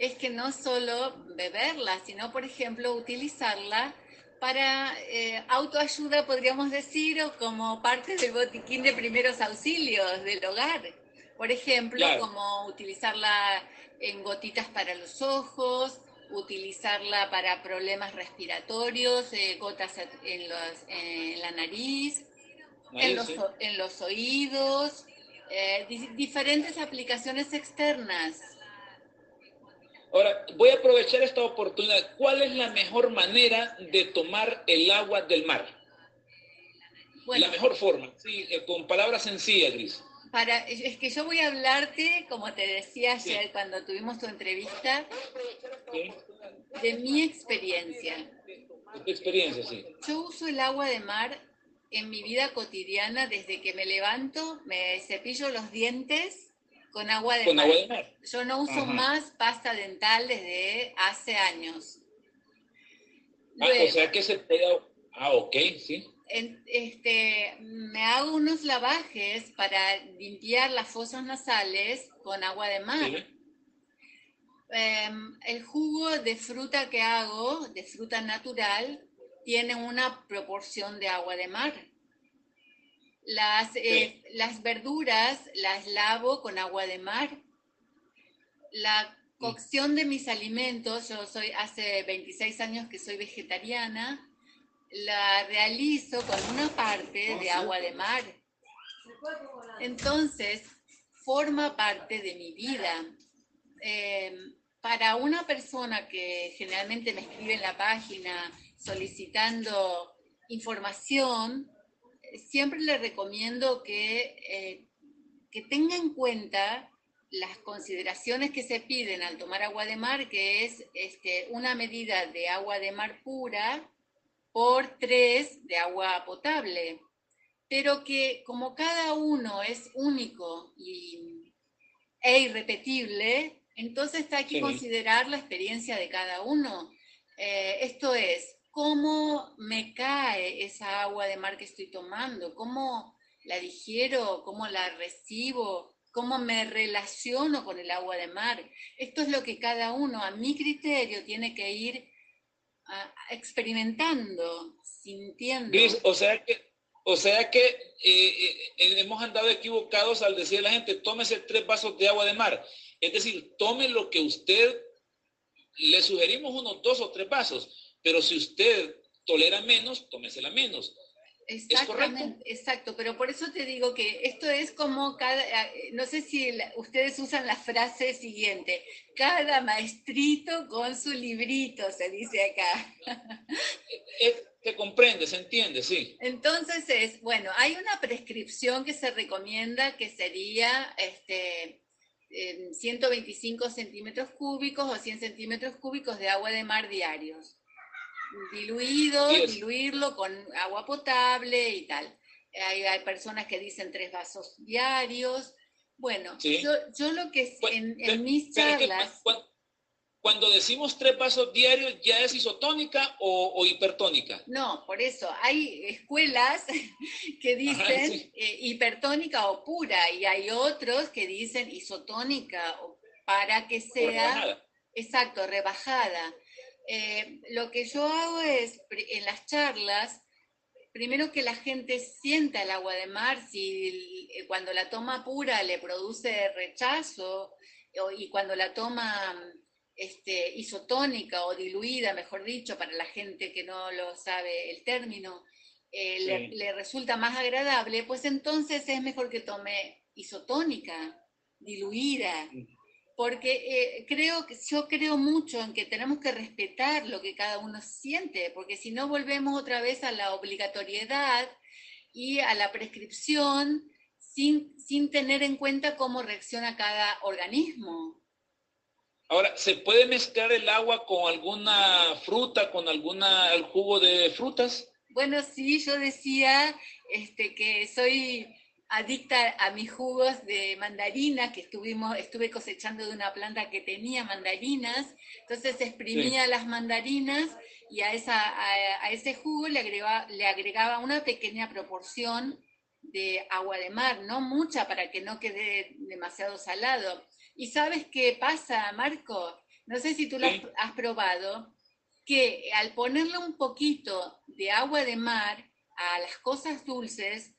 es que no solo beberla, sino, por ejemplo, utilizarla para eh, autoayuda, podríamos decir, o como parte del botiquín de primeros auxilios del hogar. Por ejemplo, como utilizarla en gotitas para los ojos, utilizarla para problemas respiratorios, eh, gotas en, la nariz, en, los, oídos, eh, diferentes aplicaciones externas. Ahora, voy a aprovechar esta oportunidad. ¿Cuál es la mejor manera de tomar el agua del mar? la mejor forma, sí, eh, con palabras sencillas, Gris. Para, es que yo voy a hablarte, como te decía ayer cuando tuvimos tu entrevista, de mi experiencia. De tu experiencia, sí. Yo uso el agua de mar en mi vida cotidiana desde que me levanto, me cepillo los dientes con agua de, mar. Yo no uso más pasta dental desde hace años. ah, o sea que se pega... Ah, ok, sí. este, me hago unos lavajes para limpiar las fosas nasales con agua de mar. Em, el jugo de fruta que hago, de fruta natural, tiene una proporción de agua de mar. Las, eh, las verduras las lavo con agua de mar. La cocción de mis alimentos, yo soy hace 26 años que soy vegetariana, la realizo con una parte de agua de mar. Entonces, forma parte de mi vida. Em, para una persona que generalmente me escribe en la página solicitando información, siempre le recomiendo que, eh, que tenga en cuenta las consideraciones que se piden al tomar agua de mar, que es este, una medida de agua de mar pura por tres de agua potable, pero que como cada uno es único y, e irrepetible, entonces hay que considerar la experiencia de cada uno. Eh, esto es, cómo me cae esa agua de mar que estoy tomando, cómo la digiero, cómo la recibo, cómo me relaciono con el agua de mar. Esto es lo que cada uno, a mi criterio, tiene que ir ah, experimentando, sintiendo. o sea que, o sea que eh, eh, hemos andado equivocados al decir a la gente, tómese tres vasos de agua de mar. Es decir, tome lo que usted, le sugerimos unos dos o tres vasos pero si usted tolera menos, tómesela menos. Exactamente, exacto, pero por eso te digo que esto es como cada, eh, no sé si ustedes usan la frase siguiente, cada maestrito con su librito, se dice acá. se comprende, se entiende, sí. Entonces es, bueno, hay una prescripción que se recomienda que sería este, 125 centímetros cúbicos o 100 centímetros cúbicos de agua de mar diarios diluido, diluirlo con agua potable y tal. Hay, hay, personas que dicen tres vasos diarios. Bueno, yo, yo, lo que en, mis charlas... cuando, decimos tres vasos diarios, ¿ya es isotónica o, hipertónica? No, por eso. Hay escuelas que dicen eh, hipertónica o pura y hay otros que dicen isotónica para que sea... Exacto, rebajada. Eh, lo que yo hago es, en las charlas, primero que la gente sienta el agua de mar, si eh, cuando la toma pura le produce rechazo, y cuando la toma este, isotónica o diluida, mejor dicho, para la gente que no lo sabe el término, eh, le, le, resulta más agradable, pues entonces es mejor que tome isotónica, diluida. Porque eh, creo que yo creo mucho en que tenemos que respetar lo que cada uno siente, porque si no volvemos otra vez a la obligatoriedad y a la prescripción sin, sin tener en cuenta cómo reacciona cada organismo. Ahora, ¿se puede mezclar el agua con alguna fruta, con alguna el jugo de frutas? Bueno, sí, yo decía este, que soy adicta a mis jugos de mandarina que estuvimos, estuve cosechando de una planta que tenía mandarinas, entonces exprimía las mandarinas y a, esa, a, ese jugo le agregaba, le agregaba una pequeña proporción de agua de mar, no mucha para que no quede demasiado salado. ¿Y sabes qué pasa, Marco? no sé si tú lo has, probado, que al ponerle un poquito de agua de mar a las cosas dulces,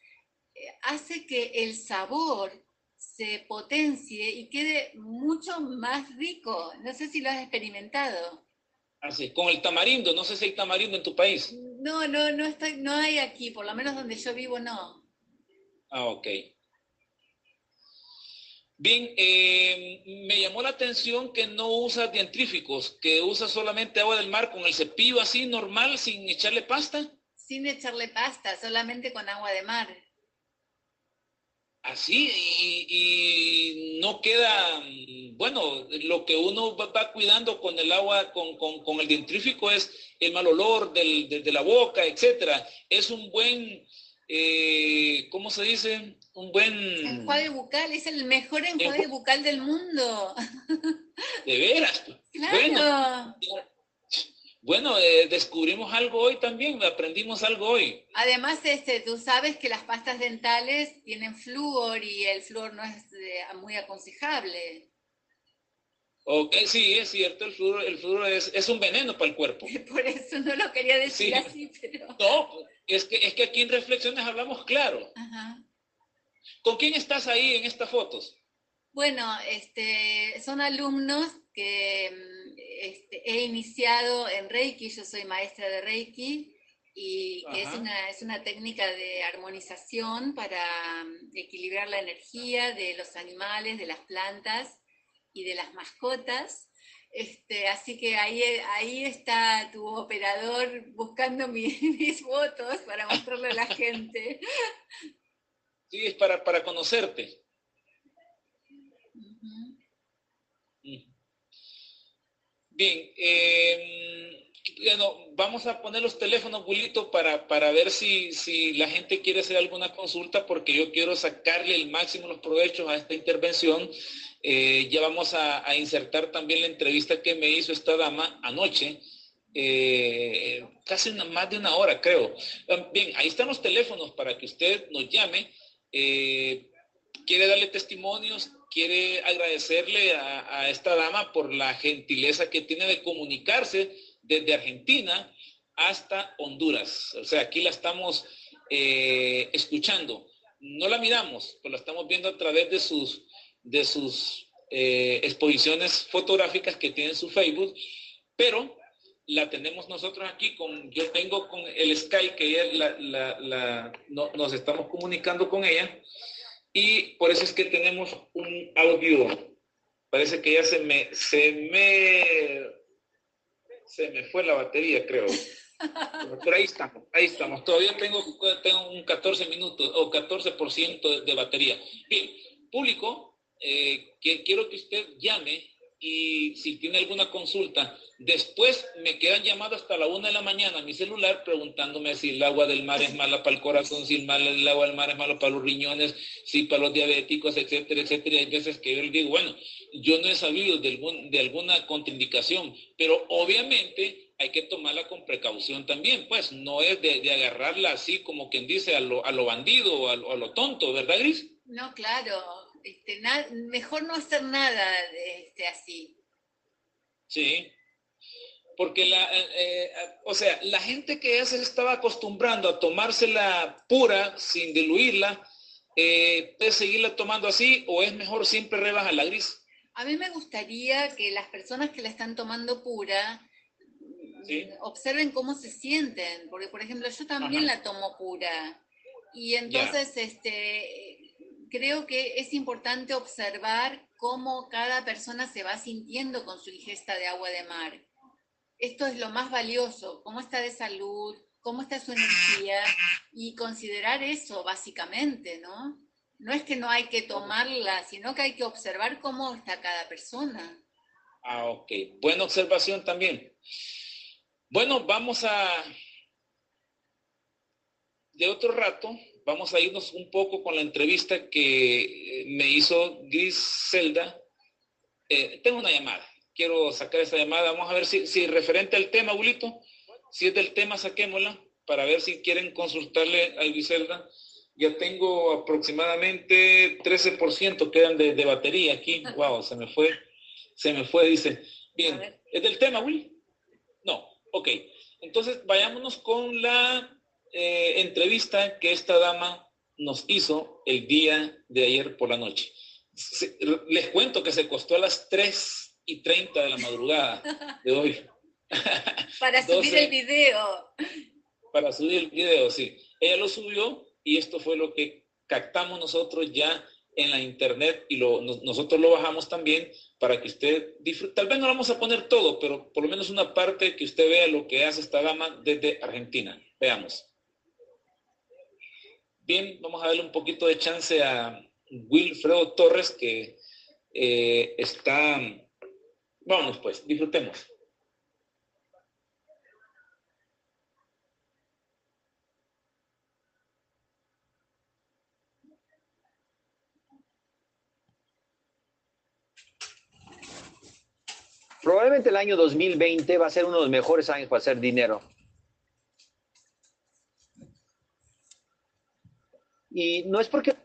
hace que el sabor se potencie y quede mucho más rico. No sé si lo has experimentado. Así, con el tamarindo, no sé si hay tamarindo en tu país. No, no, no, está, no hay aquí, por lo menos donde yo vivo no. Ah, ok. Bien, eh, me llamó la atención que no usa dientríficos, que usa solamente agua del mar con el cepillo así normal, sin echarle pasta. Sin echarle pasta, solamente con agua de mar. Así, y, no queda, bueno, lo que uno va, cuidando con el agua, con, el dientrífico es el mal olor de, la boca, etcétera. Es un buen, eh, ¿cómo se dice? un buen... Enjuague bucal, es el mejor enjuague bucal del mundo. De veras. Claro. Bueno, eh, descubrimos algo hoy también, aprendimos algo hoy. Además, este, tú sabes que las pastas dentales tienen flúor y el flúor no es eh, muy aconsejable. Ok, sí, es cierto, el flúor, el flúor es, un veneno para el cuerpo. Por eso no lo quería decir así, pero... No, es que, es que aquí en Reflexiones hablamos claro. Ajá. ¿Con quién estás ahí en estas fotos? Bueno, este, son alumnos que mm, este, he iniciado en Reiki, yo soy maestra de Reiki, y que es una, es una técnica de armonización para mm, equilibrar la energía de los animales, de las plantas y de las mascotas. Este, así que ahí, ahí está tu operador buscando mis votos para mostrarle a la gente. Sí, es para, para conocerte. Bien, em, bueno, vamos a poner los teléfonos, Bulito, para, para ver si, si la gente quiere hacer alguna consulta, porque yo quiero sacarle el máximo los provechos a esta intervención. Eh, ya vamos a, insertar también la entrevista que me hizo esta dama anoche, eh, casi más de una hora, creo. Bien, ahí están los teléfonos para que usted nos llame eh, quiere darle testimonios, quiere agradecerle a, esta dama por la gentileza que tiene de comunicarse desde Argentina hasta Honduras. O sea, aquí la estamos eh, escuchando. No la miramos, pero la estamos viendo a través de sus, de sus eh, exposiciones fotográficas que tiene en su Facebook, pero la tenemos nosotros aquí con, yo tengo con el Skype que ella la, nos estamos comunicando con ella y por eso es que tenemos un audio. Parece que ya se me, se me, se me fue la batería, creo. Pero ahí estamos, ahí estamos. Todavía tengo, tengo un 14 minutos o 14% de batería. Bien, público, eh, quiero que usted llame y si tiene alguna consulta, después me quedan llamadas hasta la una de la mañana a mi celular preguntándome si el agua del mar es mala para el corazón, si el, agua del mar es malo para los riñones, si para los diabéticos, etcétera, etcétera. Hay veces que yo les digo, bueno, yo no he sabido de, algún, de alguna contraindicación, pero obviamente hay que tomarla con precaución también, pues no es de, agarrarla así como quien dice a lo, a lo bandido o a, a lo tonto, ¿verdad, Gris? No, claro, este, mejor no hacer nada este, así. Sí, porque la, eh, eh, o sea, la gente que ya se estaba acostumbrando a tomársela pura, sin diluirla, eh, ¿puede seguirla tomando así o es mejor siempre rebajar la gris? A mí me gustaría que las personas que la están tomando pura observen cómo se sienten, porque por ejemplo yo también la tomo pura. Y entonces este creo que es importante observar cómo cada persona se va sintiendo con su ingesta de agua de mar. Esto es lo más valioso, cómo está de salud, cómo está su energía y considerar eso básicamente, ¿no? No es que no hay que tomarla, sino que hay que observar cómo está cada persona. Ah, ok. Buena observación también. Bueno, vamos a... De otro rato, vamos a irnos un poco con la entrevista que eh, me hizo Griselda. Eh, tengo una llamada, quiero sacar esa llamada. Vamos a ver si, si referente al tema, Bulito, si es del tema, saquémosla para ver si quieren consultarle a Griselda. Ya tengo aproximadamente 13% quedan de, de batería aquí. Wow, se me fue, se me fue, dice. Bien, ¿es del tema, Will? No, ok. Entonces, vayámonos con la eh, entrevista que esta dama nos hizo el día de ayer por la noche. les cuento que se costó a las 3 y 30 de la madrugada de hoy. Para subir el video. Para subir el video, sí. Ella lo subió y esto fue lo que captamos nosotros ya en la internet y lo, nosotros lo bajamos también para que usted disfrute. Tal vez no vamos a poner todo, pero por lo menos una parte que usted vea lo que hace esta dama desde Argentina. Veamos. Bien, vamos a darle un poquito de chance a Wilfredo Torres que eh, está... Vámonos pues, disfrutemos. Probablemente el año 2020 va a ser uno de los mejores años para hacer dinero. Y no es porque